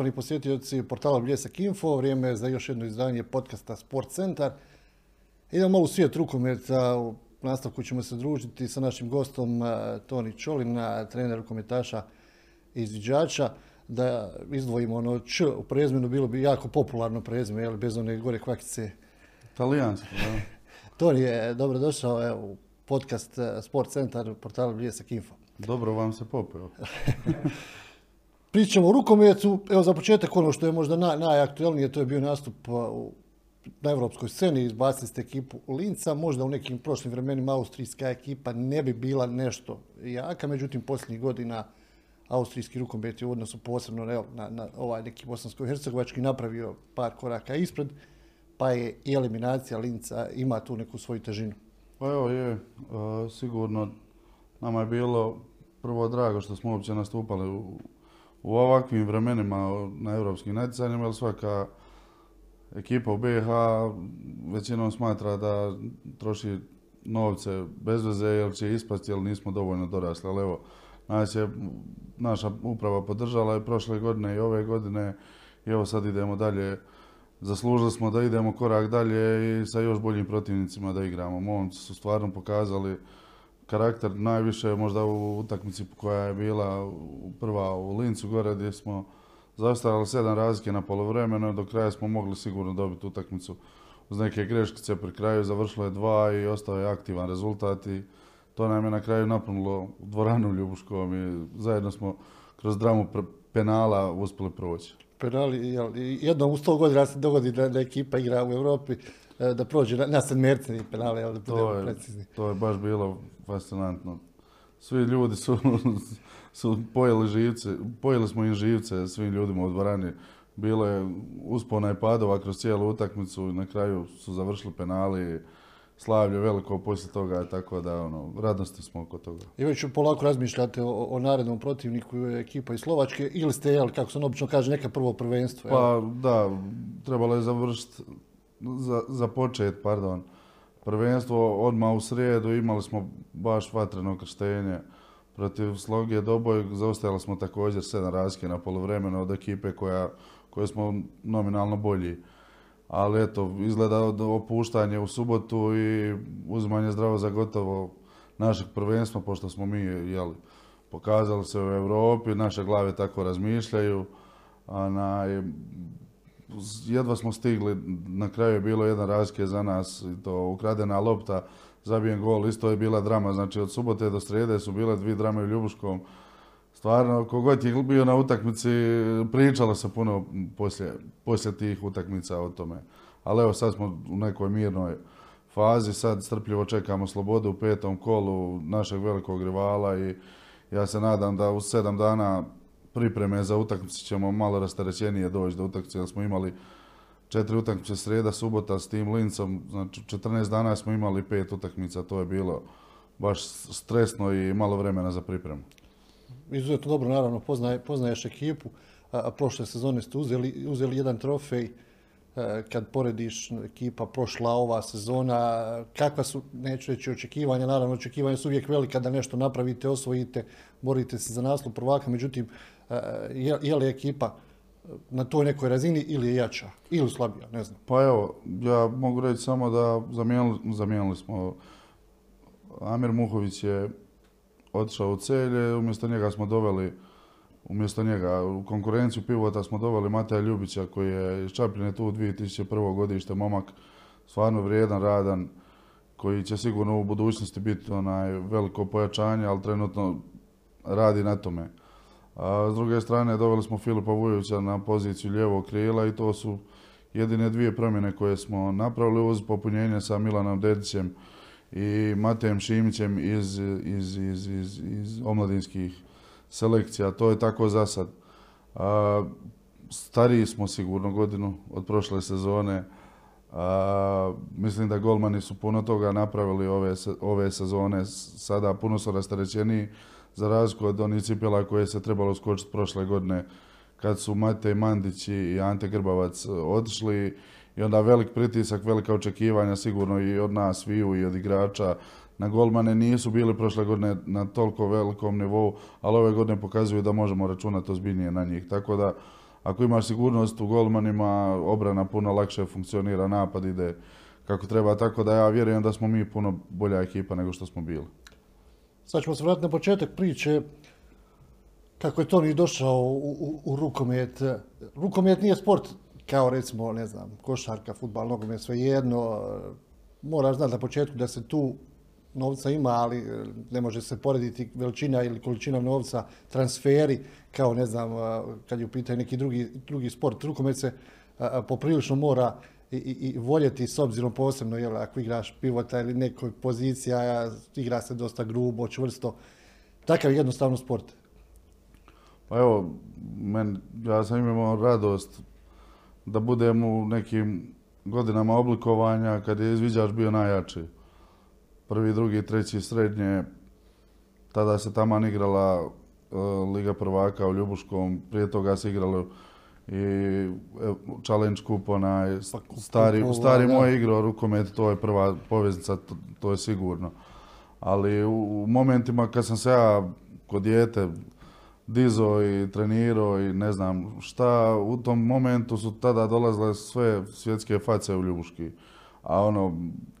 poštovani posjetioci portala Bljesak Info, vrijeme je za još jedno izdanje podcasta Sport Centar. Idemo malo u svijet rukometa, u nastavku ćemo se družiti sa našim gostom eh, Toni Čolina, trener rukometaša i izviđača. Da izdvojimo ono Č u prezimenu, bilo bi jako popularno prezime, jel, bez one gore kvakice. Talijanski, da. Toni je dobrodošao evo, u podcast eh, Sport Centar portala Bljesak Info. Dobro vam se popeo. Pričamo o rukometu, evo za početak ono što je možda naj, najaktuelnije, to je bio nastup na europskoj sceni, izbacili ste ekipu Linca, možda u nekim prošlim vremenima austrijska ekipa ne bi bila nešto jaka, međutim posljednjih godina austrijski rukomet je u odnosu posebno na, na ovaj neki bosansko-hercegovački napravio par koraka ispred, pa je i eliminacija Linca ima tu neku svoju težinu. Pa evo je, uh, sigurno nama je bilo prvo drago što smo uopće nastupali u, u ovakvim vremenima na europskim natjecanjima, jer svaka ekipa u BiH većinom smatra da troši novce bez veze jer će ispasti jer nismo dovoljno dorasli. Ali evo, nas je naša uprava podržala i prošle godine i ove godine i evo sad idemo dalje. Zaslužili smo da idemo korak dalje i sa još boljim protivnicima da igramo. Momci su stvarno pokazali karakter najviše možda u utakmici koja je bila prva u Lincu gore gdje smo zastavili sedam razlike na polovremenu, do kraja smo mogli sigurno dobiti utakmicu uz neke greškice pri kraju, završilo je dva i ostao je aktivan rezultat i to nam je na kraju napunilo dvoranu Ljubuškom i zajedno smo kroz dramu penala uspjeli proći. Penali, jednom u sto godina se dogodi da, ekipa igra u Europi, da prođe na, na sedmerce i penale, jel, da budemo precizni. To je baš bilo fascinantno. Svi ljudi su, su pojeli živce, pojeli smo im živce svim ljudima u dvorani. Bilo je uspona i padova kroz cijelu utakmicu i na kraju su završili penali slavlje veliko poslije toga, tako da ono, radnosti smo oko toga. I već polako razmišljate o, o narednom protivniku ekipa iz Slovačke ili ste, jel, kako se on obično kaže, neka prvo prvenstvo? Pa da, trebalo je završiti, za, započeti, pardon, prvenstvo odmah u srijedu, imali smo baš vatreno krštenje protiv Slogije Doboj, zaostajali smo također sedam razlike na polovremenu od ekipe koja, koje smo nominalno bolji. Ali eto, izgleda opuštanje u subotu i uzimanje zdravo za gotovo našeg prvenstva, pošto smo mi jeli, pokazali se u Europi, naše glave tako razmišljaju. Jedva smo stigli, na kraju je bilo jedan razlike za nas, to ukradena lopta, zabijen gol, isto je bila drama, znači od subote do srijede su bile dvije drame u Ljubuškom. Stvarno, kogod je bio na utakmici, pričalo se puno poslije, poslije tih utakmica o tome. Ali evo sad smo u nekoj mirnoj fazi, sad strpljivo čekamo slobodu u petom kolu našeg velikog rivala i ja se nadam da u sedam dana pripreme za utakmice ćemo malo rasterećenije doći do utakmice, jer smo imali četiri utakmice sreda, subota s tim Lincom, znači 14 dana smo imali pet utakmica, to je bilo baš stresno i malo vremena za pripremu. Izuzetno dobro, naravno, poznaje, poznaješ ekipu, a, prošle sezone ste uzeli, uzeli jedan trofej, a, kad porediš ekipa prošla ova sezona, kakva su, neću reći očekivanja, naravno očekivanja su uvijek velika da nešto napravite, osvojite, borite se za naslov prvaka, međutim, je, je li ekipa na toj nekoj razini ili je jača ili slabija, ne znam. Pa evo, ja mogu reći samo da zamijenili, zamijenili smo Amir Muhović je otišao u celje, umjesto njega smo doveli umjesto njega u konkurenciju pivota smo doveli Mateja Ljubića koji je iz Čapljine tu 2001. godište, momak stvarno vrijedan, radan, koji će sigurno u budućnosti biti onaj veliko pojačanje, ali trenutno radi na tome. A s druge strane doveli smo Filipa Vujovića na poziciju lijevog krila i to su jedine dvije promjene koje smo napravili uz popunjenje sa Milanom Dedićem i Matejem Šimićem iz, iz, iz, iz, omladinskih selekcija. To je tako za sad. A, stariji smo sigurno godinu od prošle sezone. A, mislim da golmani su puno toga napravili ove, ove sezone. Sada puno su rastarećeniji za razliku od onih cipela koje se trebalo skočiti prošle godine kad su Matej Mandić i Ante Grbavac otišli i onda velik pritisak, velika očekivanja sigurno i od nas, sviju i od igrača na golmane nisu bili prošle godine na toliko velikom nivou, ali ove godine pokazuju da možemo računati ozbiljnije na njih. Tako da ako imaš sigurnost u golmanima, obrana puno lakše funkcionira, napad ide kako treba, tako da ja vjerujem da smo mi puno bolja ekipa nego što smo bili. Sad ćemo se vratiti na početak priče kako je Toni došao u, u, rukomet. Rukomet nije sport kao recimo, ne znam, košarka, futbal, nogomet, sve jedno. Moraš znati na početku da se tu novca ima, ali e, ne može se porediti veličina ili količina novca, transferi, kao ne znam, kad je u pitanju neki drugi, drugi sport. Rukomet se poprilično mora i, i, voljeti s obzirom posebno, jel, ako igraš pivota ili nekoj pozicija, igra se dosta grubo, čvrsto. Takav je jednostavno sport. Pa evo, men, ja sam imao radost da budem u nekim godinama oblikovanja kad je izviđač bio najjači. Prvi, drugi, treći, srednje. Tada se taman igrala uh, Liga prvaka u Ljubuškom, prije toga se igralo i Challenge Cup, onaj pa, stari, stari moj igro rukomet, to je prva poveznica, to, to je sigurno. Ali u, u momentima kad sam se ja kod dijete dizo i trenirao i ne znam šta, u tom momentu su tada dolazile sve svjetske face u Ljubuški. A ono,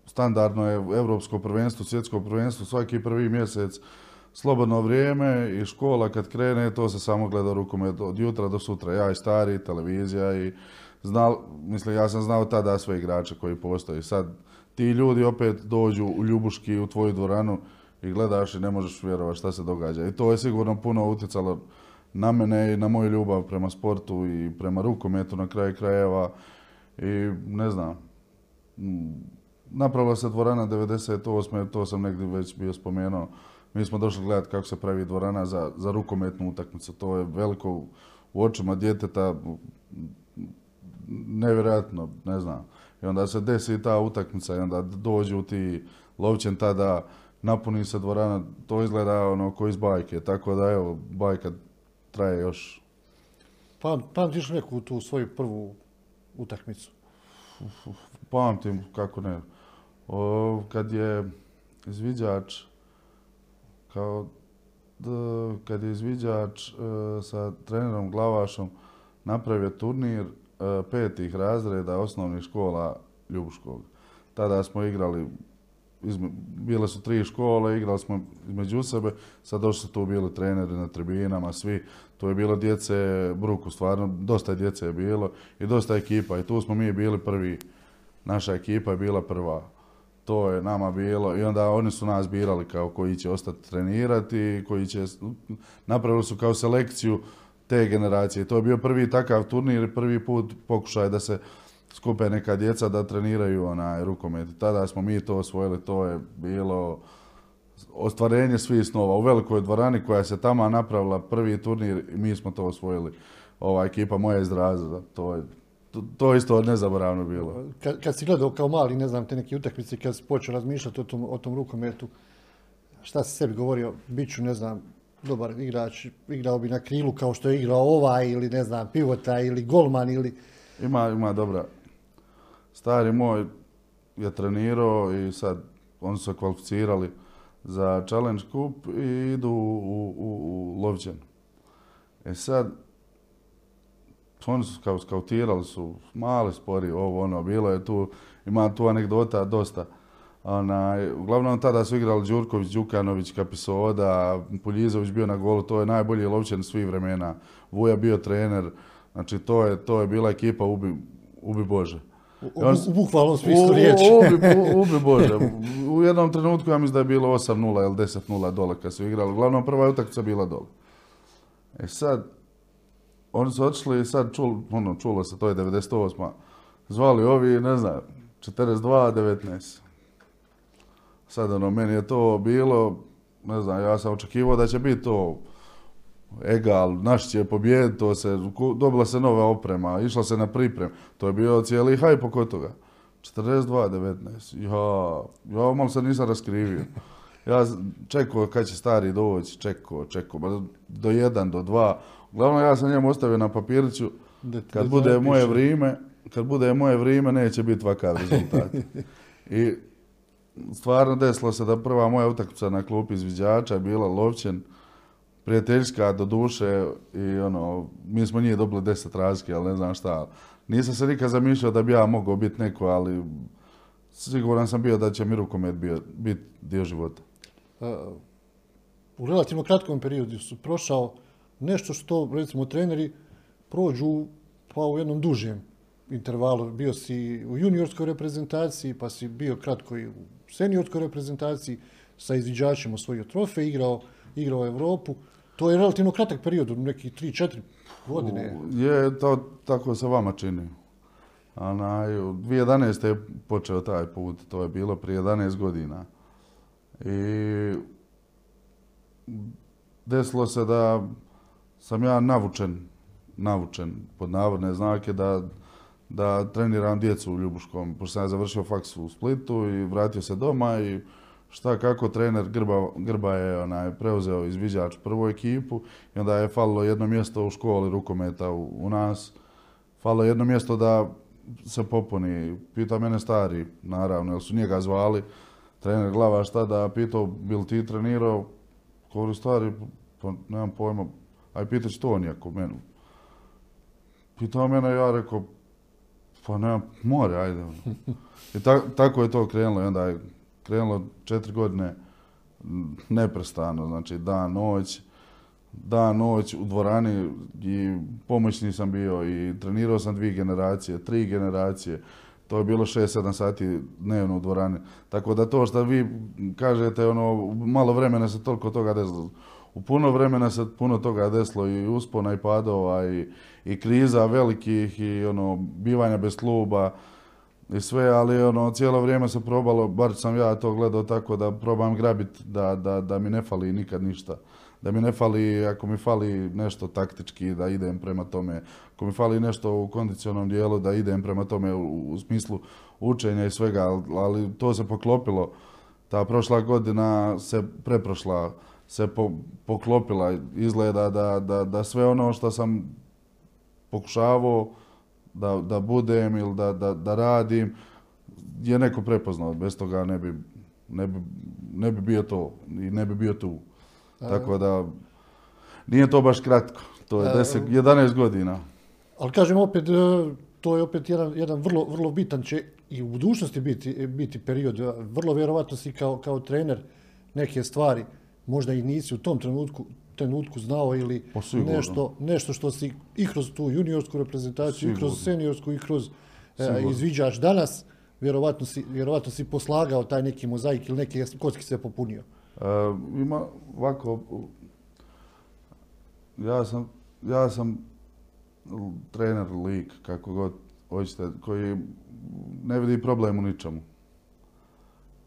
standardno je evropsko prvenstvo, svjetsko prvenstvo, svaki prvi mjesec slobodno vrijeme i škola kad krene, to se samo gleda rukomet od jutra do sutra. Ja i stari, televizija i znal, mislim, ja sam znao tada sve igrače koji postoji. Sad ti ljudi opet dođu u Ljubuški u tvoju dvoranu i gledaš i ne možeš vjerovati šta se događa. I to je sigurno puno utjecalo na mene i na moju ljubav prema sportu i prema rukometu na kraju krajeva. I ne znam, napravila se dvorana 98. to sam negdje već bio spomenuo. Mi smo došli gledati kako se pravi dvorana za, za rukometnu utakmicu. To je veliko u očima djeteta, nevjerojatno, ne znam. I onda se desi ta utakmica i onda dođu ti lovčen tada, napuni se dvorana, to izgleda ono ko iz bajke, tako da evo, bajka traje još. Pa, pamtiš neku tu svoju prvu utakmicu? Pamtim, kako ne. O, kad je izviđač, kao kad je izviđač e, sa trenerom Glavašom napravio turnir e, petih razreda osnovnih škola Ljubuškog. Tada smo igrali bile su tri škole, igrali smo između sebe, sad došli su tu bili treneri na tribinama, svi, to je bilo djece bruku, stvarno, dosta djece je bilo i dosta ekipa i tu smo mi bili prvi, naša ekipa je bila prva. To je nama bilo i onda oni su nas birali kao koji će ostati trenirati, koji će, napravili su kao selekciju te generacije. To je bio prvi takav turnir, prvi put pokušaj da se skupe neka djeca da treniraju onaj rukomet. Tada smo mi to osvojili, to je bilo ostvarenje svih snova. U velikoj dvorani koja se tamo napravila prvi turnir i mi smo to osvojili. Ova ekipa moja iz Razreda, to je to, to isto nezaboravno bilo. Kad, kad si gledao kao mali, ne znam, te neke utakmice, kad si počeo razmišljati o tom, o tom rukometu, šta si sebi govorio, bit ću, ne znam, dobar igrač, igrao bi na krilu kao što je igrao ovaj, ili ne znam, pivota, ili golman, ili... Ima, ima dobra, stari moj je trenirao i sad oni su se kvalificirali za Challenge Cup i idu u, u, u Lovđen. E sad, oni su kao skautirali su mali spori, ovo ono, bilo je tu, ima tu anegdota dosta. Ona, uglavnom tada su igrali Đurković, Đukanović, Kapisoda, Puljizović bio na golu, to je najbolji lovčan svih vremena. Vuja bio trener, znači to je, to je bila ekipa Ubi, Ubi Bože. U, u, bukvalnom smislu riječi. Ubi, ubi Bože. U jednom trenutku ja mislim da je bilo 8-0 ili 10-0 dole kad su igrali. Uglavnom prva utakmica bila dole. E sad, oni su otišli i sad čul, ono, čulo se, to je 98. Zvali ovi, ne znam, 42-19. Sad ono, meni je to bilo, ne znam, ja sam očekivao da će biti to egal, naš će pobijediti, to se, dobila se nova oprema, išla se na priprem. To je bio cijeli hajp oko toga. 42-19. Ja, ja malo se nisam raskrivio. Ja čekao kad će stari doći, čekao, čekao, do jedan, do dva. Uglavnom ja sam njemu ostavio na papiriću, kad bude moje vrijeme, kad bude moje vrijeme, neće biti vakav rezultat. I stvarno desilo se da prva moja utakmica na klupi izviđača je bila Lovćen, prijateljska do duše i ono, mi smo njih dobili deset razlike, ali ne znam šta. Nisam se nikad zamišljao da bi ja mogao biti neko, ali siguran sam bio da će mi rukomet biti dio života. u relativno kratkom periodu su prošao nešto što, recimo, treneri prođu pa u jednom dužem intervalu. Bio si u juniorskoj reprezentaciji, pa si bio kratko i u seniorskoj reprezentaciji, sa izviđačima osvojio trofej, igrao, igrao Europu. To je relativno kratak period, nekih 3-4 godine. Je, to tako se vama čini. Onaj, 2011. je počeo taj put, to je bilo prije 11 godina. I desilo se da sam ja navučen, navučen pod navodne znake da, da treniram djecu u Ljubuškom, pošto sam ja završio faks u Splitu i vratio se doma i šta kako trener Grba, Grba je onaj, preuzeo izviđač prvu ekipu i onda je falilo jedno mjesto u školi rukometa u, u nas. Falilo jedno mjesto da se popuni. Pita mene stari, naravno, jer su njega zvali. Trener glava šta da pitao, bil ti trenirao? Govori stari, pa nemam pojma, aj pitać to nijako menu. Pitao mene, ja rekao, pa nemam, more, ajde. I tako je to krenulo i onda je krenulo četiri godine neprestano, znači dan, noć, dan, noć u dvorani i pomoćni sam bio i trenirao sam dvije generacije, tri generacije. To je bilo 6-7 sati dnevno u dvorani. Tako da to što vi kažete, ono, malo vremena se toliko toga desilo. U puno vremena se puno toga desilo i uspona i padova i, i kriza velikih i ono, bivanja bez kluba i sve, ali ono, cijelo vrijeme se probalo, bar sam ja to gledao tako da probam grabit da, da, da mi ne fali nikad ništa. Da mi ne fali, ako mi fali nešto taktički, da idem prema tome. Ako mi fali nešto u kondicionalnom dijelu, da idem prema tome u, smislu učenja i svega, ali, to se poklopilo. Ta prošla godina se preprošla, se poklopila. Izgleda da, da, da sve ono što sam pokušavao da, da budem ili da, da, da radim, je neko prepoznao. Bez toga ne bi, ne bi, ne bi bio to i ne bi bio tu. Tako da, nije to baš kratko. To je 10, 11 godina. Ali kažem opet, e, to je opet jedan, jedan vrlo, vrlo bitan će i u budućnosti biti, biti period. Vrlo vjerovatno si kao, kao trener neke stvari, možda i nisi u tom trenutku trenutku znao ili pa nešto, nešto što si i kroz tu juniorsku reprezentaciju, i kroz seniorsku, i kroz e, izviđaš danas, vjerovatno si, vjerovatno si poslagao taj neki mozaik ili neki kocki se popunio. E, ima ovako, ja sam, ja sam trener, lik, kako god hoćete, koji ne vidi problem u ničemu.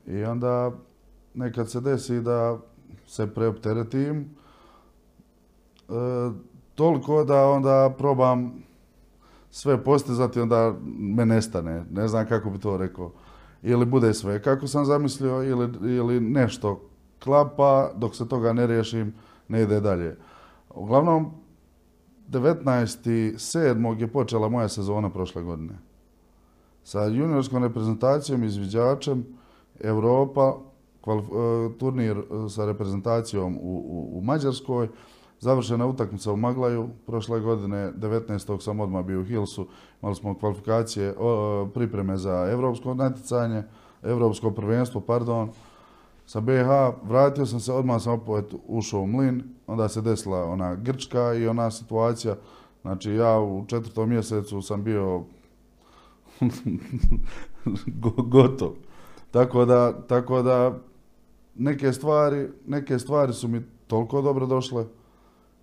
I onda nekad se desi da se preopteretim, E, toliko da onda probam sve postizati, onda me nestane. Ne znam kako bi to rekao. Ili bude sve kako sam zamislio, ili, ili nešto klapa, dok se toga ne riješim, ne ide dalje. Uglavnom, 19.7. je počela moja sezona prošle godine. Sa juniorskom reprezentacijom, izviđačem, Europa, e, turnir sa reprezentacijom u, u Mađarskoj, Završena utakmica u Maglaju, prošle godine 19. sam odmah bio u Hilsu, imali smo kvalifikacije, pripreme za evropsko natjecanje, evropsko prvenstvo, pardon, sa BH, vratio sam se, odmah sam opet ušao u Mlin, onda se desila ona Grčka i ona situacija, znači ja u četvrtom mjesecu sam bio gotov. Tako da, tako da neke stvari, neke stvari su mi toliko dobro došle,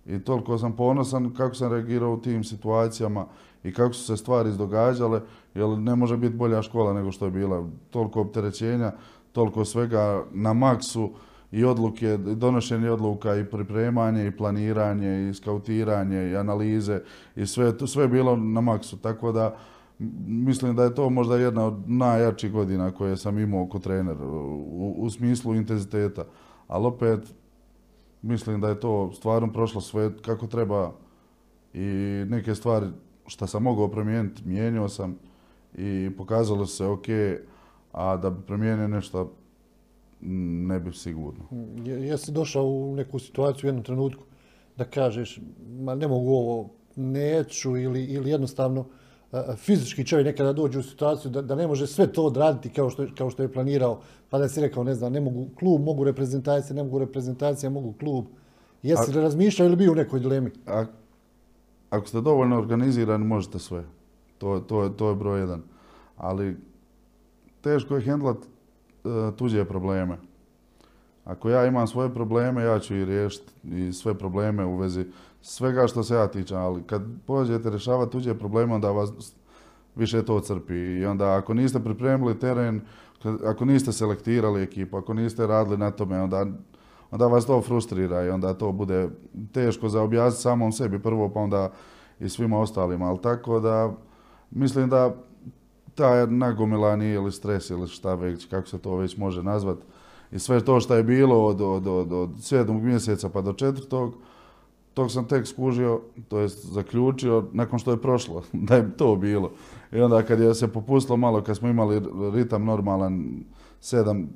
i toliko sam ponosan kako sam reagirao u tim situacijama i kako su se stvari izdogađale, jer ne može biti bolja škola nego što je bila. Toliko opterećenja, toliko svega na maksu i odluke, donošenje odluka i pripremanje i planiranje i skautiranje i analize i sve, sve je bilo na maksu. Tako da mislim da je to možda jedna od najjačih godina koje sam imao kao trener u, u smislu intenziteta. Ali opet mislim da je to stvarno prošlo sve kako treba i neke stvari što sam mogao promijeniti, mijenjao sam i pokazalo se ok, a da bi promijenio nešto ne bi sigurno. Jesi došao u neku situaciju u jednom trenutku da kažeš, ma ne mogu ovo, neću ili, ili jednostavno fizički čovjek nekada dođe u situaciju da, da ne može sve to odraditi kao što, kao što je planirao, pa da si rekao, ne znam, ne mogu klub, mogu reprezentacije, ne mogu reprezentacije, mogu klub. Jesi li razmišljao ili bio u nekoj dilemi? A, ako ste dovoljno organizirani, možete sve. To, to, to je broj jedan. Ali teško je hendlat uh, tuđe probleme. Ako ja imam svoje probleme, ja ću i riješiti i sve probleme u vezi svega što se ja tičem, ali kad pođete rješavati tuđe probleme, onda vas više to crpi. I onda ako niste pripremili teren, ako niste selektirali ekipu, ako niste radili na tome, onda, onda vas to frustrira i onda to bude teško za objasniti samom sebi prvo, pa onda i svima ostalima. Ali tako da mislim da taj nagomilani ili stres ili šta već, kako se to već može nazvati, i sve to što je bilo od, od, od, od sedmog mjeseca pa do četvrtog, tog sam tek skužio, to jest zaključio nakon što je prošlo, da je to bilo. I onda kad je se popustilo malo, kad smo imali ritam normalan, sedam,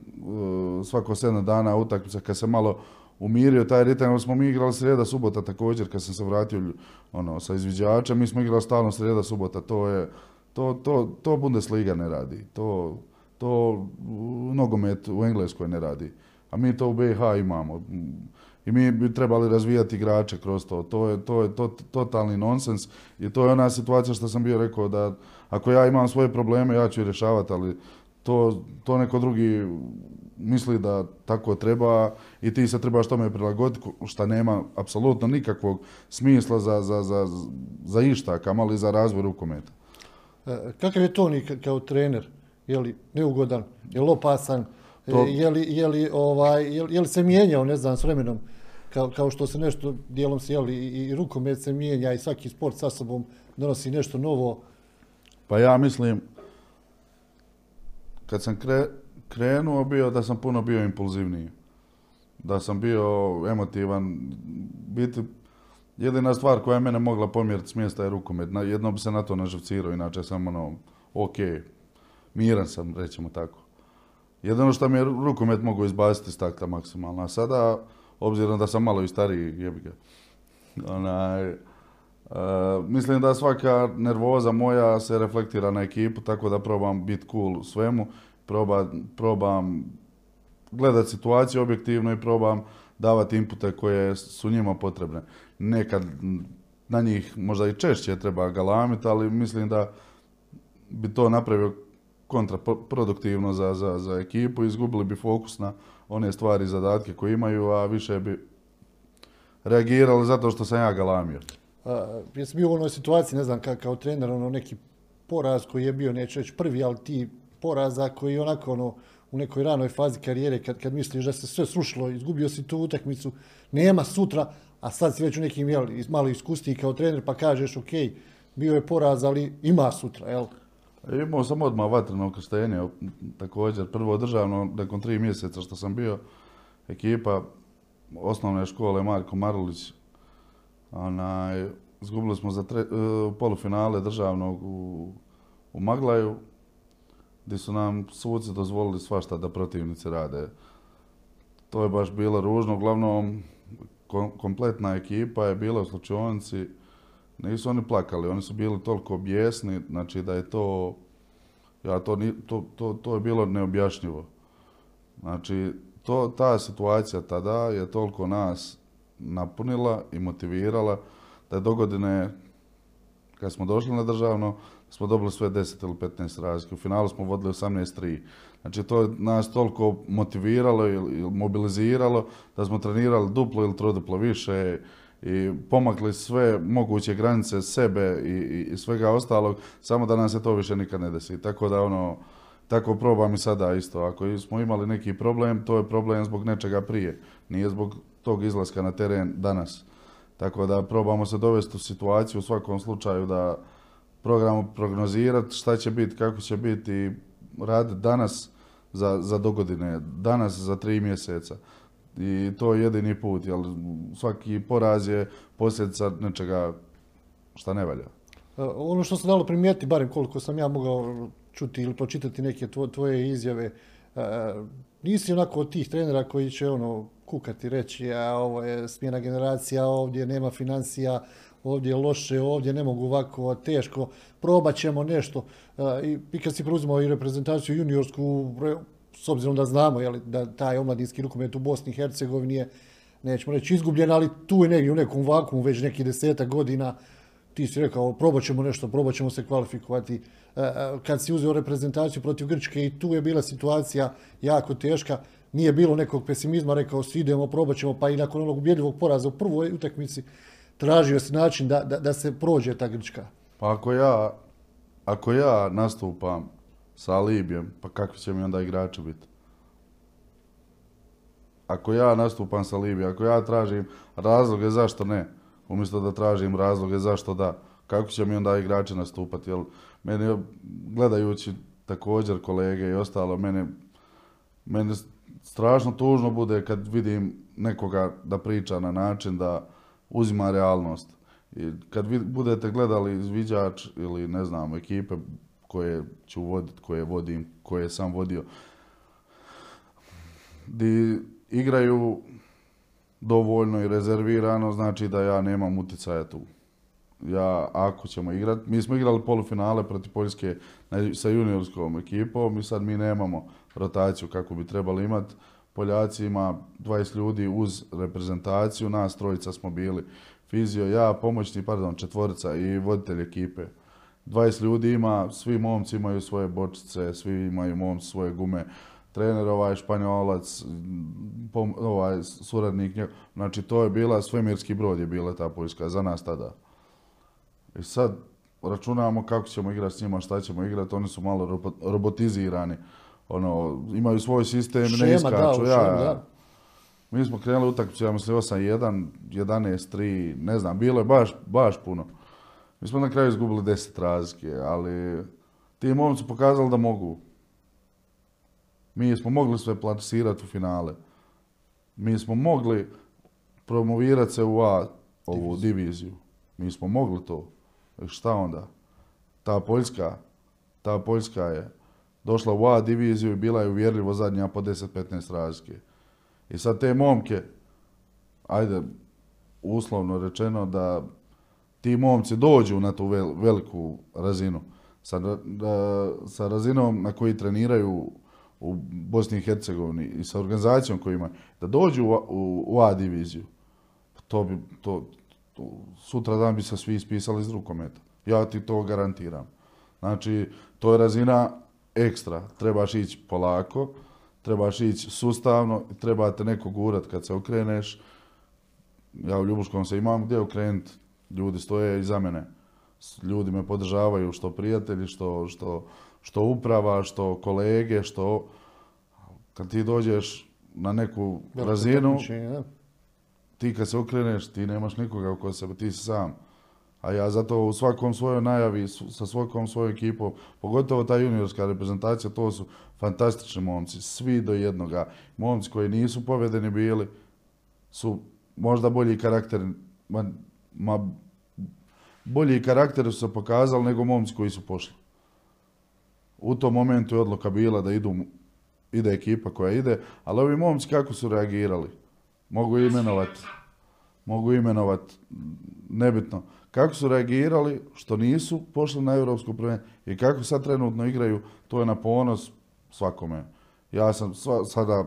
svako sedam dana utakmica, kad se malo umirio taj ritam, smo mi igrali srijeda, subota također, kad sam se vratio ono, sa izviđača, mi smo igrali stalno srijeda, subota, to je, to, to, to Bundesliga ne radi, to, to nogomet u Engleskoj ne radi, a mi to u BiH imamo. I mi bi trebali razvijati igrače kroz to. To je, to je to, totalni nonsens i to je ona situacija što sam bio rekao da ako ja imam svoje probleme ja ću ih rješavati, ali to, to neko drugi misli da tako treba i ti se trebaš tome prilagoditi što nema apsolutno nikakvog smisla za, za, za, za išta, kamali za razvoj rukometa. E, kakav je to kao trener? Je li neugodan? Je li opasan? To... E, je, li, je, li, ovaj, je, li se mijenjao, ne znam, s vremenom? Kao, kao što se nešto, dijelom se, jeli, i, i rukomet se mijenja i svaki sport sa sobom donosi nešto novo. Pa ja mislim, kad sam kre, krenuo bio da sam puno bio impulzivniji. Da sam bio emotivan. Biti, jedina stvar koja je mene mogla pomjeriti s mjesta je rukomet. Jedno bi se na to naživcirao, inače sam ono, ok, miran sam, rećemo tako. Jedino što mi je rukomet mogu izbaciti iz takta maksimalno. A sada, obzirom da sam malo i stariji, jebi ga. Onaj, uh, mislim da svaka nervoza moja se reflektira na ekipu, tako da probam biti cool svemu. Proba, probam gledati situaciju objektivno i probam davati inpute koje su njima potrebne. Nekad na njih možda i češće treba galamiti, ali mislim da bi to napravio kontraproduktivno za, za, za ekipu, izgubili bi fokus na one stvari i zadatke koje imaju, a više bi reagirali zato što sam ja galamio. A, jesi bio u onoj situaciji, ne znam, kao, kao trener, ono neki poraz koji je bio, neću reći prvi, ali ti poraza koji onako ono, u nekoj ranoj fazi karijere, kad, kad misliš da se sve srušilo, izgubio si tu utakmicu, nema sutra, a sad si već u nekim jel, malo iskustiji kao trener, pa kažeš, ok, bio je poraz, ali ima sutra, jel? Imao sam odmah vatreno krštenje, također prvo državno, nakon tri mjeseca što sam bio ekipa osnovne škole Marko Marulić, onaj, zgubili smo za tre, uh, polufinale državnog u, u Maglaju, gdje su nam suci dozvolili svašta da protivnici rade. To je baš bilo ružno, uglavnom kom, kompletna ekipa je bila u slučajnici, nisu oni plakali, oni su bili toliko bijesni, znači da je to, ja to, to, to, to je bilo neobjašnjivo. Znači, to, ta situacija tada je toliko nas napunila i motivirala da je do godine, kad smo došli na državno, smo dobili sve 10 ili 15 razlike. U finalu smo vodili 18-3. Znači, to je nas toliko motiviralo ili mobiliziralo da smo trenirali duplo ili troduplo više i pomakli sve moguće granice sebe i, i, svega ostalog, samo da nam se to više nikad ne desi. Tako da ono, tako probam i sada isto. Ako smo imali neki problem, to je problem zbog nečega prije. Nije zbog tog izlaska na teren danas. Tako da probamo se dovesti u situaciju u svakom slučaju da programu prognozirati šta će biti, kako će biti i raditi danas za, za dogodine, danas za tri mjeseca. I to je jedini put, jer svaki poraz je posljedica nečega šta ne valja. E, ono što se dalo primijeti, barem koliko sam ja mogao čuti ili pročitati neke tvoje izjave, e, nisi onako od tih trenera koji će ono kukati reći, a ovo je smjena generacija, ovdje nema financija, ovdje je loše, ovdje ne mogu ovako, teško, probat ćemo nešto. I, i kad si preuzimao i reprezentaciju juniorsku, s obzirom da znamo jeli, da taj omladinski rukomet u Bosni i Hercegovini je, nećemo reći izgubljen, ali tu je negdje u nekom vakumu već neki desetak godina, ti si rekao, probat ćemo nešto, probat ćemo se kvalifikovati. E, e, kad si uzeo reprezentaciju protiv Grčke i tu je bila situacija jako teška, nije bilo nekog pesimizma, rekao si idemo, probat ćemo, pa i nakon onog ubjedljivog poraza u prvoj utakmici, tražio si način da, da, da se prođe ta Grčka. Pa ako ja, ako ja nastupam sa Alibijem, pa kakvi će mi onda igrači biti? Ako ja nastupam sa Libijom, ako ja tražim razloge zašto ne, umjesto da tražim razloge zašto da, kako će mi onda igrači nastupati? Jel, meni, gledajući također kolege i ostalo, mene, mene strašno tužno bude kad vidim nekoga da priča na način da uzima realnost. I kad vi budete gledali izviđač ili ne znam, ekipe koje ću voditi, koje vodim, koje sam vodio, di igraju dovoljno i rezervirano, znači da ja nemam utjecaja tu. Ja, ako ćemo igrati, mi smo igrali polufinale protiv Poljske sa juniorskom ekipom i sad mi nemamo rotaciju kako bi trebali imati. Poljaci ima 20 ljudi uz reprezentaciju, nas trojica smo bili fizio, ja, pomoćni, pardon, četvorica i voditelj ekipe. 20 ljudi ima, svi momci imaju svoje bočice, svi imaju momci svoje gume. Trener ovaj španjolac, ovaj suradnik, znači to je bila, svemirski brod je bila ta Poljska za nas tada. I sad računamo kako ćemo igrati s njima, šta ćemo igrati, oni su malo robotizirani. Ono, imaju svoj sistem, šema, ne iskaču. Da, ja, da. Mi smo krenuli utakmicu, ja mislim 8-1, 11-3, ne znam, bilo je baš, baš puno. Mi smo na kraju izgubili 10 razlike, ali ti momci su pokazali da mogu. Mi smo mogli sve plasirati u finale. Mi smo mogli promovirati se u A, ovu diviziju. Mi smo mogli to. E, šta onda? Ta Poljska, ta Poljska je došla u A diviziju i bila je uvjerljivo zadnja po 10-15 razlike. I sad te momke, ajde, uslovno rečeno da ti momci dođu na tu veliku razinu sa, sa razinom na koji treniraju u Bosni i Hercegovini i sa organizacijom koju imaju, da dođu u, A diviziju, pa to bi, to, to, sutra dan bi se svi ispisali iz rukometa. Ja ti to garantiram. Znači, to je razina ekstra. Trebaš ići polako, trebaš ići sustavno, treba te neko gurat kad se okreneš. Ja u Ljubuškom se imam gdje okrenuti, ljudi stoje iza mene. Ljudi me podržavaju, što prijatelji, što, što, što uprava, što kolege, što... Kad ti dođeš na neku razinu, ti kad se okreneš, ti nemaš nikoga oko sebe, ti si sam. A ja zato u svakom svojoj najavi, sa svakom svojom ekipom, pogotovo ta juniorska reprezentacija, to su fantastični momci, svi do jednoga. Momci koji nisu povedeni bili, su možda bolji karakter, ma, ma bolji karakter su se pokazali nego momci koji su pošli. U tom momentu je odluka bila da idu, ide ekipa koja ide, ali ovi momci kako su reagirali? Mogu imenovati, mogu imenovati, nebitno kako su reagirali što nisu pošli na europsku prvenstvo i kako sad trenutno igraju, to je na ponos svakome. Ja sam sada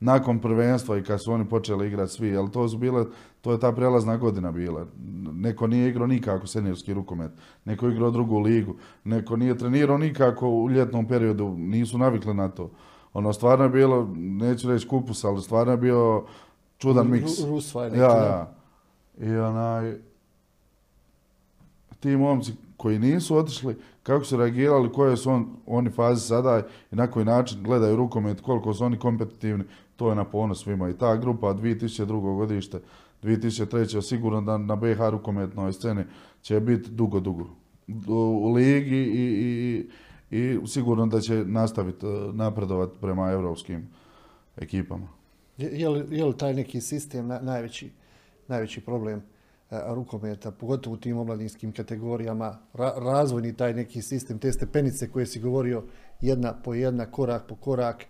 nakon prvenstva i kad su oni počeli igrati svi, ali to su bile, to je ta prelazna godina bila. Neko nije igrao nikako seniorski rukomet, neko je igrao drugu ligu, neko nije trenirao nikako u ljetnom periodu, nisu navikli na to. Ono, stvarno je bilo, neću reći kupus, ali stvarno je bio čudan miks. ja, ja. I onaj, ti momci koji nisu otišli, kako su reagirali, koje su on, oni faze sada i na koji način gledaju rukomet, koliko su oni kompetitivni, to je na ponos svima. I ta grupa 2002. godište, 2003. sigurno da na BH rukometnoj sceni će biti dugo, dugo u ligi i, i, i sigurno da će nastaviti e, napredovati prema europskim ekipama. Je, li, je li taj neki sistem najveći, najveći problem E, rukometa, pogotovo u tim omladinskim kategorijama, razvojni taj neki sistem, te stepenice koje si govorio jedna po jedna, korak po korak,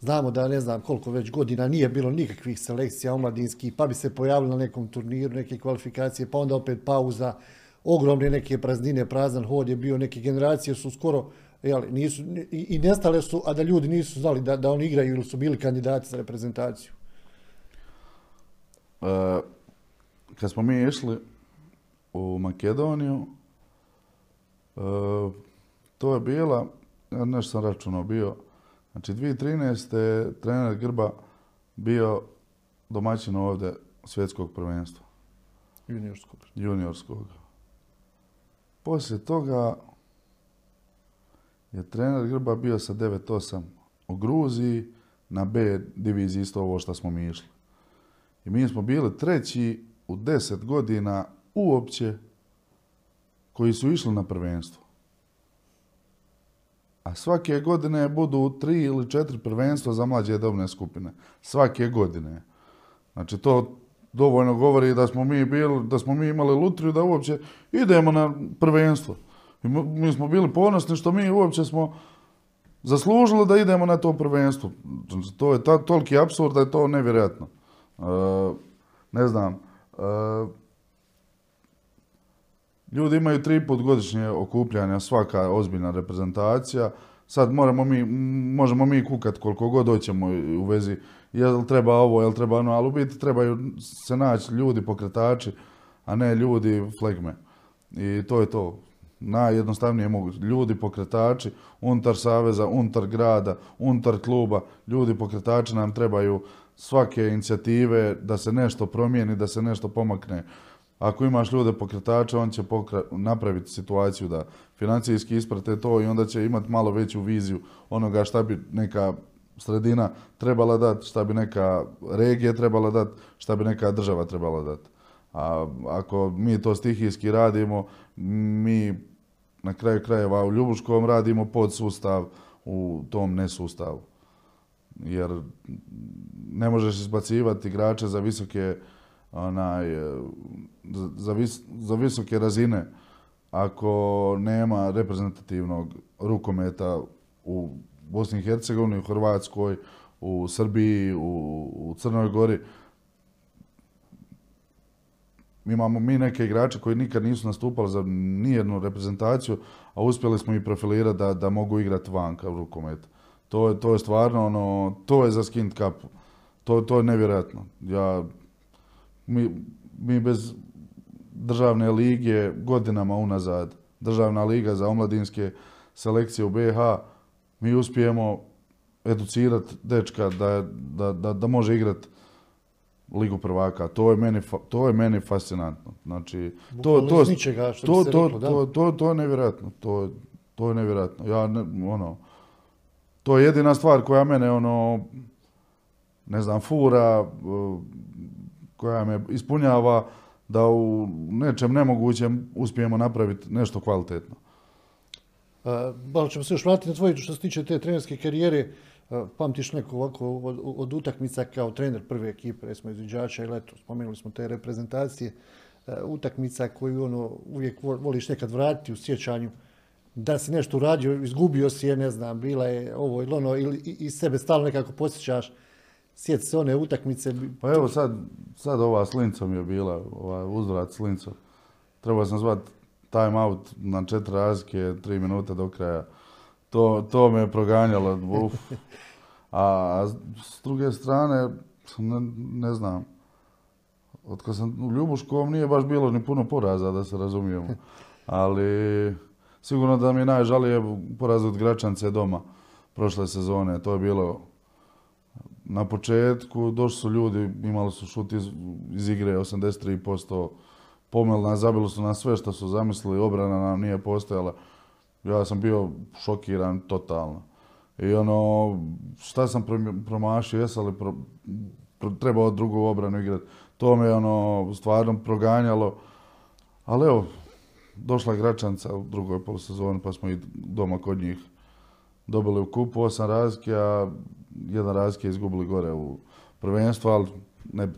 Znamo da ne znam koliko već godina nije bilo nikakvih selekcija omladinskih, pa bi se pojavili na nekom turniru, neke kvalifikacije, pa onda opet pauza, ogromne neke praznine, prazan hod je bio, neke generacije su skoro jeli, nisu, i nestale su, a da ljudi nisu znali da, da oni igraju ili su bili kandidati za reprezentaciju. E, kad smo mi išli u Makedoniju, e, to je bila, nešto sam računao bio, znači 2013. trener Grba bio domaćin ovdje svjetskog prvenstva. Juniorskog. Juniorskog. Poslije toga je trener Grba bio sa 9-8 u Gruziji, na B diviziji isto ovo što smo mi išli. I mi smo bili treći u 10 godina uopće koji su išli na prvenstvo. A svake godine budu tri ili četiri prvenstva za mlađe dobne skupine. Svake godine. Znači to dovoljno govori da smo mi bili, da smo mi imali lutriju da uopće idemo na prvenstvo. I mi smo bili ponosni što mi uopće smo zaslužili da idemo na to prvenstvo. To je ta, toliki apsurd da je to nevjerojatno. E, ne znam, e, ljudi imaju tri put godišnje okupljanja, svaka ozbiljna reprezentacija. Sad moramo mi, možemo mi kukat koliko god hoćemo u vezi jel treba ovo, jel treba ono, ali u biti trebaju se naći ljudi pokretači, a ne ljudi flegme. I to je to. Najjednostavnije mogu. Ljudi pokretači, unutar saveza, unutar grada, unutar kluba, ljudi pokretači nam trebaju svake inicijative da se nešto promijeni, da se nešto pomakne. Ako imaš ljude pokretače, on će napraviti situaciju da financijski isprate to i onda će imati malo veću viziju onoga šta bi neka sredina trebala dati, šta bi neka regija trebala dati, šta bi neka država trebala dati. A ako mi to stihijski radimo, mi na kraju krajeva u Ljubuškom radimo pod sustav u tom nesustavu. Jer ne možeš izbacivati igrače za visoke onaj, za, za visoke razine ako nema reprezentativnog rukometa u Bosni i Hercegovini, u Hrvatskoj, u Srbiji, u, Crnoj Gori. Mi imamo mi neke igrače koji nikad nisu nastupali za nijednu reprezentaciju, a uspjeli smo ih profilirati da, da mogu igrati vanka u rukomet. To je, to je stvarno ono, to je za skin kapu. To, to je nevjerojatno. Ja, mi, mi bez državne lige godinama unazad, državna liga za omladinske selekcije u BiH, mi uspijemo educirati dečka da, da, da, da može igrati Ligu prvaka. To je meni, to je meni fascinantno. Znači, to, to, to, to, to, to, to je nevjerojatno. To, to je nevjerojatno. Ja, ono, to je jedina stvar koja mene, ono, ne znam, fura, koja me ispunjava da u nečem nemogućem uspijemo napraviti nešto kvalitetno. Malo ćemo se još vratiti na tvoju što se tiče te trenerske karijere. Pamtiš neko ovako od, utakmica kao trener prve ekipe, recimo izviđača i leto, spomenuli smo te reprezentacije, utakmica koju ono uvijek voliš nekad vratiti u sjećanju, da si nešto uradio, izgubio si je, ne znam, bila je ovo ili ono, ili iz sebe stalno nekako posjećaš, sjeti se one utakmice. Pa evo sad, sad ova s Lincom je bila, ovaj uzvrat s Lincom. Trebao sam zvati time out na četiri razlike, tri minute do kraja. To, to me je proganjalo. Uf. A s druge strane, ne, ne znam, od sam u Ljubuškom nije baš bilo ni puno poraza, da se razumijemo. Ali sigurno da mi je najžalije poraz od Gračance doma prošle sezone. To je bilo na početku, došli su ljudi, imali su šut iz, iz igre 83%, pomelna, zabili su na sve što su zamislili, obrana nam nije postojala. Ja sam bio šokiran totalno. I ono, šta sam promašio, jesam li pro, trebao drugu obranu igrati. To me ono stvarno proganjalo. Ali evo, došla Gračanca u drugoj polusezoni pa smo i doma kod njih dobili u kupu osam razlike, a jedan razlike izgubili gore u prvenstvu, ali ne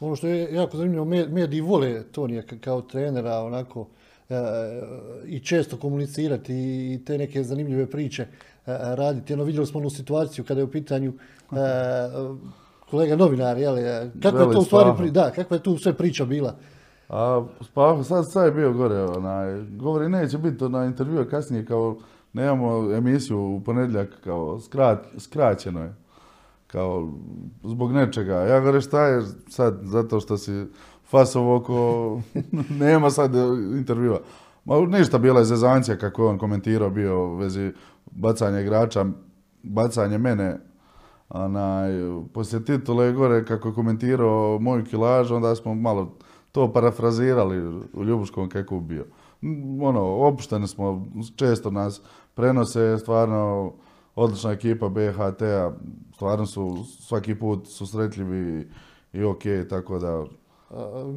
ono što je jako zanimljivo, mediji vole Tonija kao trenera, onako, e, i često komunicirati i te neke zanimljive priče. raditi. Ono, vidjeli smo onu situaciju kada je u pitanju kolega novinar, jel, kakva je to u stvari, da, kakva je tu sve priča bila? A pa sad, sad je bio gore, onaj, govori neće biti na intervju kasnije kao nemamo emisiju u ponedjeljak kao skraćeno je. Kao zbog nečega. Ja govorim šta je sad zato što si fasov oko nema sad intervjua. Ma ništa bila je zezancija kako je on komentirao bio u vezi bacanja igrača, bacanje mene onaj, poslije titule gore kako je komentirao moju kilažu, onda smo malo to parafrazirali u Ljubuškom kako bio. Ono, opušteni smo, često nas prenose, stvarno odlična ekipa BHT-a, stvarno su svaki put susretljivi i ok, tako da...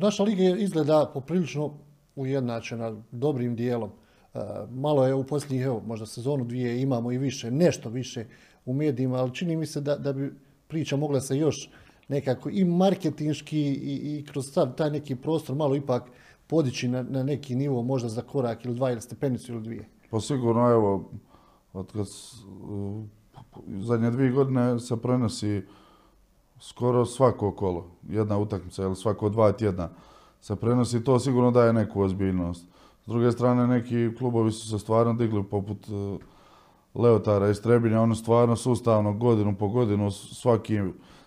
Naša liga izgleda poprilično ujednačena, dobrim dijelom. Malo je u posljednjih, evo, možda sezonu dvije imamo i više, nešto više u medijima, ali čini mi se da, da bi priča mogla se još nekako i marketinški i, i kroz taj neki prostor malo ipak podići na, na neki nivo možda za korak ili dva ili stepenicu ili dvije. Pa sigurno, evo, od kad zadnje dvije godine se prenosi skoro svako kolo, jedna utakmica ili svako dva tjedna se prenosi, to sigurno daje neku ozbiljnost. S druge strane, neki klubovi su se stvarno digli poput e, Leotara i Trebinja, ono stvarno sustavno godinu po godinu svaki,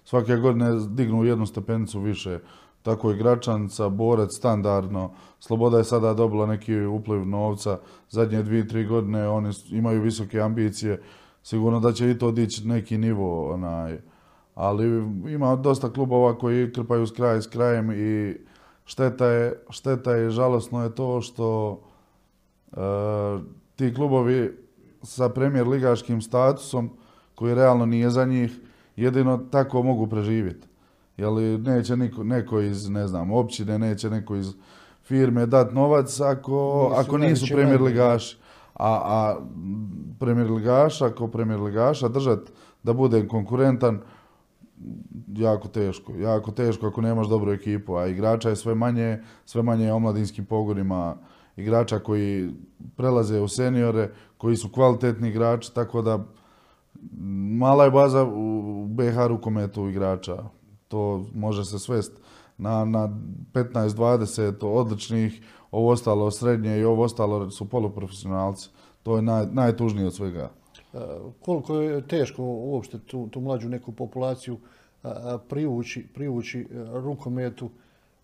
svake godine dignu jednu stepenicu više. Tako i Gračanca, Borac, standardno. Sloboda je sada dobila neki upliv novca. Zadnje dvije, tri godine oni imaju visoke ambicije. Sigurno da će i to dići neki nivo. Onaj. Ali ima dosta klubova koji krpaju s kraj s krajem i šteta je, šteta je žalosno je to što e, ti klubovi sa premijer ligaškim statusom koji realno nije za njih, jedino tako mogu preživjeti. Jel neće niko, neko iz, ne znam, općine, neće neko iz firme dat novac ako, nisu, ako nisu premijer ligaši. A, a premijer ligaša, ako premijer ligaša držat da bude konkurentan, jako teško. Jako teško ako nemaš dobru ekipu, a igrača je sve manje, sve manje omladinskim pogonima, igrača koji prelaze u seniore, koji su kvalitetni igrači, tako da mala je baza u BH rukometu igrača. To može se svest na, na 15-20 odličnih, ovo ostalo srednje i ovo ostalo su poluprofesionalci. To je naj, najtužnije od svega. E, koliko je teško uopšte tu, tu mlađu neku populaciju privući, privući e, rukometu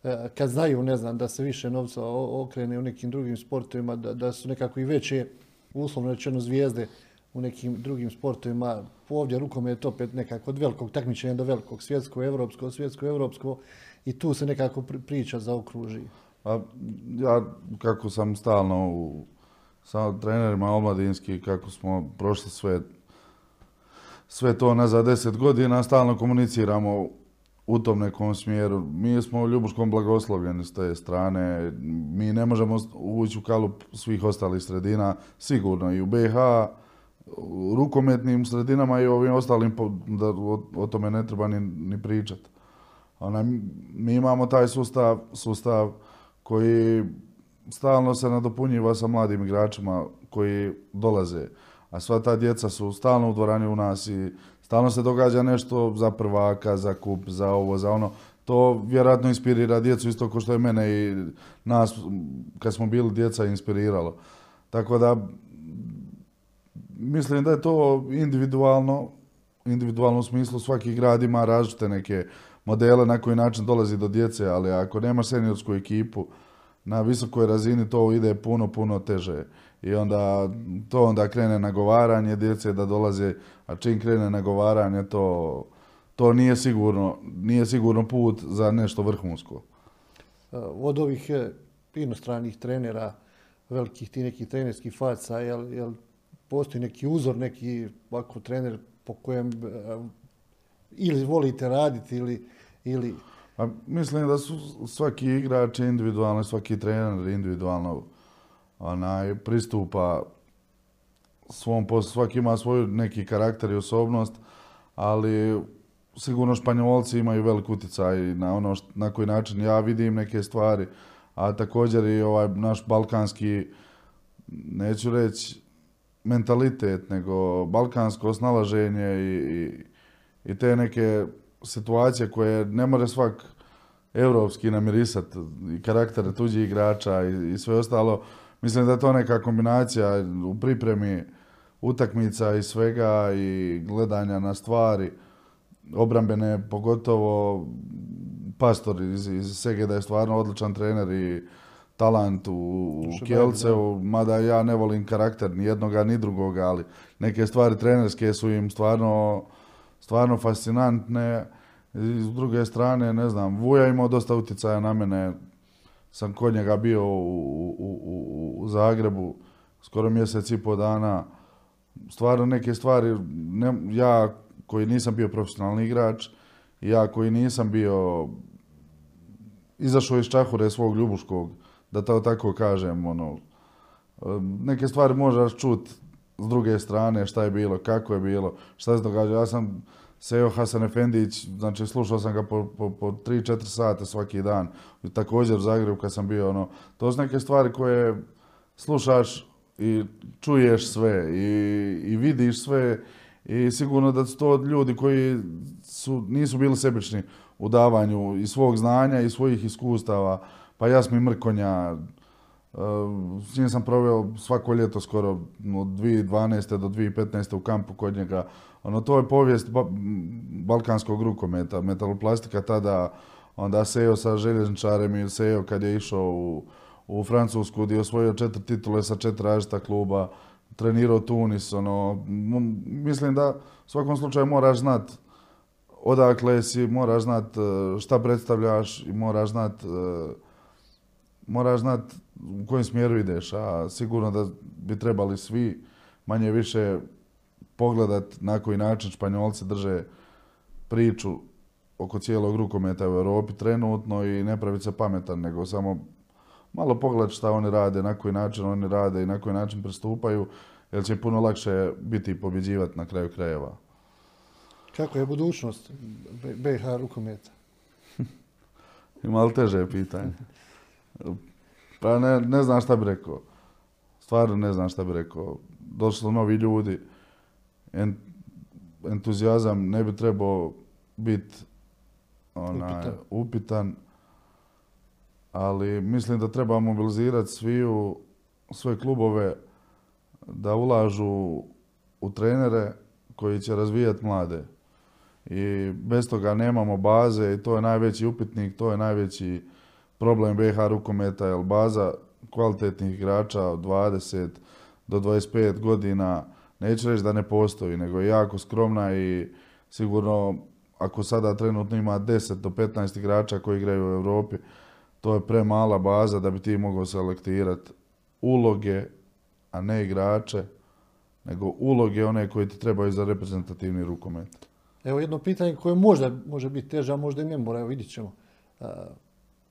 e, kad znaju, ne znam, da se više novca okrene u nekim drugim sportovima, da, da su nekako i veće, uslovno rečeno, zvijezde u nekim drugim sportovima. Ovdje rukomet opet nekako od velikog takmičenja do velikog, svjetsko, evropsko, svjetsko, evropsko i tu se nekako priča za okruži. A ja kako sam stalno u, sa trenerima omladinski, kako smo prošli sve sve to nazad deset godina, stalno komuniciramo u tom nekom smjeru. Mi smo Ljubuškom blagoslovljeni s te strane. Mi ne možemo ući u kalup svih ostalih sredina, sigurno i u BiH, u rukometnim sredinama i ovim ostalim, da o, tome ne treba ni, ni pričati. mi imamo taj sustav, sustav koji stalno se nadopunjiva sa mladim igračima koji dolaze a sva ta djeca su stalno u dvorani u nas i stalno se događa nešto za prvaka, za kup, za ovo, za ono. To vjerojatno inspirira djecu isto kao što je mene i nas kad smo bili djeca inspiriralo. Tako da mislim da je to individualno, individualno u smislu svaki grad ima različite neke modele na koji način dolazi do djece, ali ako nemaš seniorsku ekipu na visokoj razini to ide puno, puno teže i onda to onda krene nagovaranje djece da dolaze, a čim krene nagovaranje to, to nije sigurno, nije sigurno put za nešto vrhunsko. Od ovih e, inostranih trenera, velikih ti nekih trenerskih faca, jel, jel postoji neki uzor, neki ovako trener po kojem e, ili volite raditi ili, ili... Pa, mislim da su svaki igrač individualno, svaki trener individualno onaj, pristupa svom poslu. Svaki ima svoj neki karakter i osobnost, ali sigurno Španjolci imaju velik utjecaj na ono na koji način ja vidim neke stvari, a također i ovaj naš balkanski, neću reći mentalitet, nego balkansko snalaženje i, i, i te neke situacije koje ne more svak europski namirisat i karaktere tuđih igrača i, i sve ostalo. Mislim da je to neka kombinacija u pripremi utakmica i svega i gledanja na stvari obrambene, pogotovo Pastor iz, iz Segeda je stvarno odličan trener i talant u, u mada ja ne volim karakter ni jednoga ni drugoga, ali neke stvari trenerske su im stvarno, stvarno fascinantne. I s druge strane, ne znam, Vuja imao dosta utjecaja na mene, sam kod njega bio u, u, u, u Zagrebu skoro mjesec i pol dana. Stvarno neke stvari, ne, ja koji nisam bio profesionalni igrač, ja koji nisam bio izašao iz čahure svog ljubuškog, da to tako kažem, ono, neke stvari možeš čut s druge strane, šta je bilo, kako je bilo, šta se događa. Ja sam Seo Hasan Efendić, znači slušao sam ga po, po, po 3-4 sata svaki dan. Također u Zagrebu kad sam bio, ono, to su neke stvari koje slušaš i čuješ sve i, i vidiš sve i sigurno da su to ljudi koji su, nisu bili sebični u davanju i svog znanja i svojih iskustava. Pa Jasmi Mrkonja, uh, s njim sam proveo svako ljeto skoro od 2012. do 2015. u kampu kod njega. Ono, to je povijest ba balkanskog rukometa, metaloplastika tada, onda Sejo sa željezničarem i Sejo kad je išao u, u Francusku gdje je osvojio četiri titule sa četiri različita kluba, trenirao Tunis, ono, mislim da u svakom slučaju moraš znat odakle si, moraš znat e, šta predstavljaš i moraš znat e, moraš znat u kojem smjeru ideš, a sigurno da bi trebali svi manje više pogledat na koji način Španjolci drže priču oko cijelog rukometa u Europi trenutno i ne praviti se pametan, nego samo malo pogledati šta oni rade, na koji način oni rade i na koji način pristupaju, jer će puno lakše biti i pobjeđivati na kraju krajeva. Kako je budućnost BiH rukometa? Ima li teže pitanje? Pa ne, ne znam šta bi rekao. Stvarno ne znam šta bi rekao. Došli su novi ljudi. entuzijazam ne bi trebao biti upitan. upitan. Ali mislim da treba mobilizirati sviju, sve klubove da ulažu u trenere koji će razvijati mlade i bez toga nemamo baze i to je najveći upitnik, to je najveći problem BH rukometa, jer baza kvalitetnih igrača od 20 do 25 godina, neću reći da ne postoji, nego je jako skromna i sigurno ako sada trenutno ima 10 do 15 igrača koji igraju u Europi, to je premala baza da bi ti mogao selektirati uloge, a ne igrače, nego uloge one koje ti trebaju za reprezentativni rukomet. Evo jedno pitanje koje možda može biti teže, a možda i ne mora, evo vidit ćemo.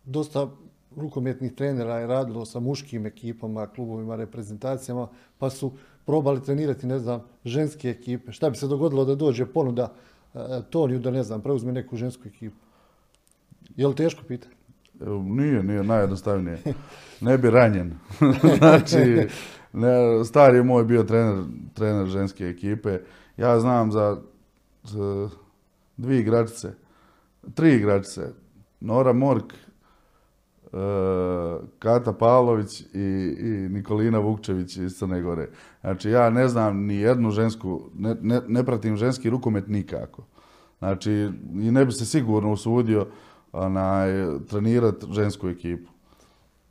Dosta rukometnih trenera je radilo sa muškim ekipama, klubovima, reprezentacijama, pa su probali trenirati, ne znam, ženske ekipe. Šta bi se dogodilo da dođe ponuda Toniju da, ne znam, preuzme neku žensku ekipu? Je li teško pitanje? Nije, nije, najjednostavnije. Ne bi ranjen. znači, ne, stari moj bio trener, trener ženske ekipe. Ja znam za dvije igračice, tri igračice, Nora Mork, e, Kata Pavlović i, i Nikolina Vukčević iz Crne Gore. Znači ja ne znam ni jednu žensku, ne, ne, ne pratim ženski rukomet nikako. Znači i ne bi se sigurno usudio onaj, trenirati žensku ekipu.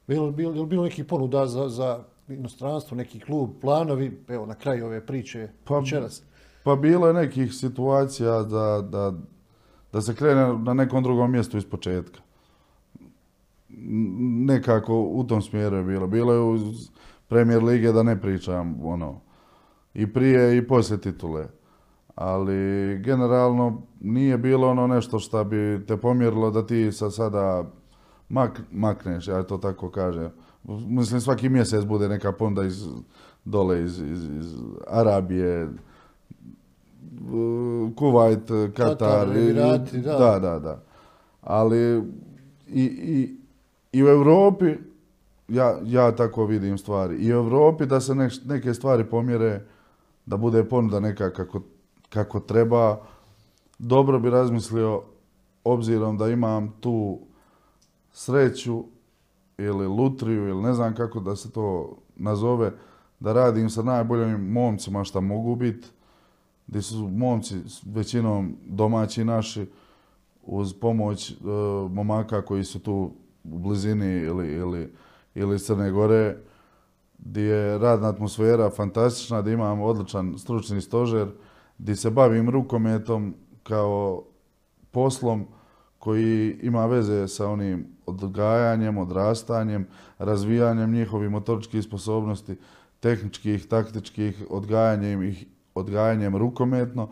Bilo, bilo, bilo neki ponuda za, za inostranstvo, neki klub, planovi, evo na kraju ove priče pa, večeras? Pa bilo je nekih situacija da, da, da se krene na nekom drugom mjestu iz početka. Nekako u tom smjeru je bilo. Bilo je u premijer lige da ne pričam ono i prije i poslije titule. Ali generalno nije bilo ono nešto što bi te pomjerilo da ti sa sada mak, makneš, ja to tako kažem. Mislim svaki mjesec bude neka ponda iz dole iz, iz, iz Arabije, Kuvajt, Katar. Emirati, da. da. Da, da, Ali i, i, i u Europi ja, ja tako vidim stvari. I u Europi da se neke stvari pomjere, da bude ponuda neka kako, kako treba. Dobro bi razmislio, obzirom da imam tu sreću ili lutriju ili ne znam kako da se to nazove, da radim sa najboljim momcima što mogu biti, gdje su momci većinom domaći naši, uz pomoć e, momaka koji su tu u blizini ili, ili, ili Crne Gore, gdje je radna atmosfera fantastična, gdje imam odličan stručni stožer, gdje se bavim rukometom kao poslom koji ima veze sa onim odgajanjem, odrastanjem, razvijanjem njihovih motoričkih sposobnosti, tehničkih, taktičkih, odgajanjem ih, odgajanjem rukometno,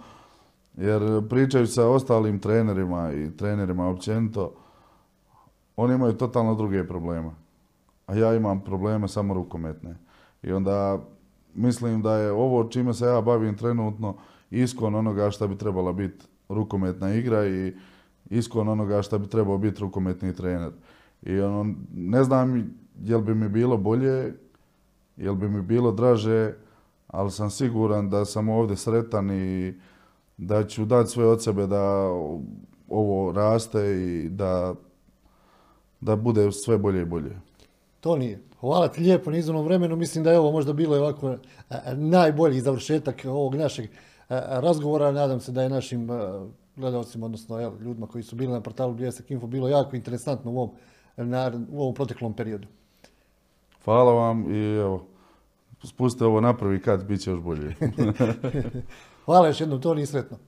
jer pričaju sa ostalim trenerima i trenerima općenito, oni imaju totalno druge probleme. A ja imam probleme samo rukometne. I onda mislim da je ovo čime se ja bavim trenutno iskon onoga što bi trebala biti rukometna igra i iskon onoga što bi trebao biti rukometni trener. I ono, ne znam jel bi mi bilo bolje, jel bi mi bilo draže, ali sam siguran da sam ovdje sretan i da ću dati sve od sebe da ovo raste i da, da bude sve bolje i bolje. To nije. Hvala ti lijepo na izvornom vremenu. Mislim da je ovo možda bilo ovako e, najbolji završetak ovog našeg e, razgovora. Nadam se da je našim e, gledalcima, odnosno ljudima koji su bili na portalu Bljesak Info bilo jako interesantno u ovom, u ovom proteklom periodu. Hvala vam i evo, spustite ovo napravi kad bit će još bolje. Hvala još jednom, to nije sretno.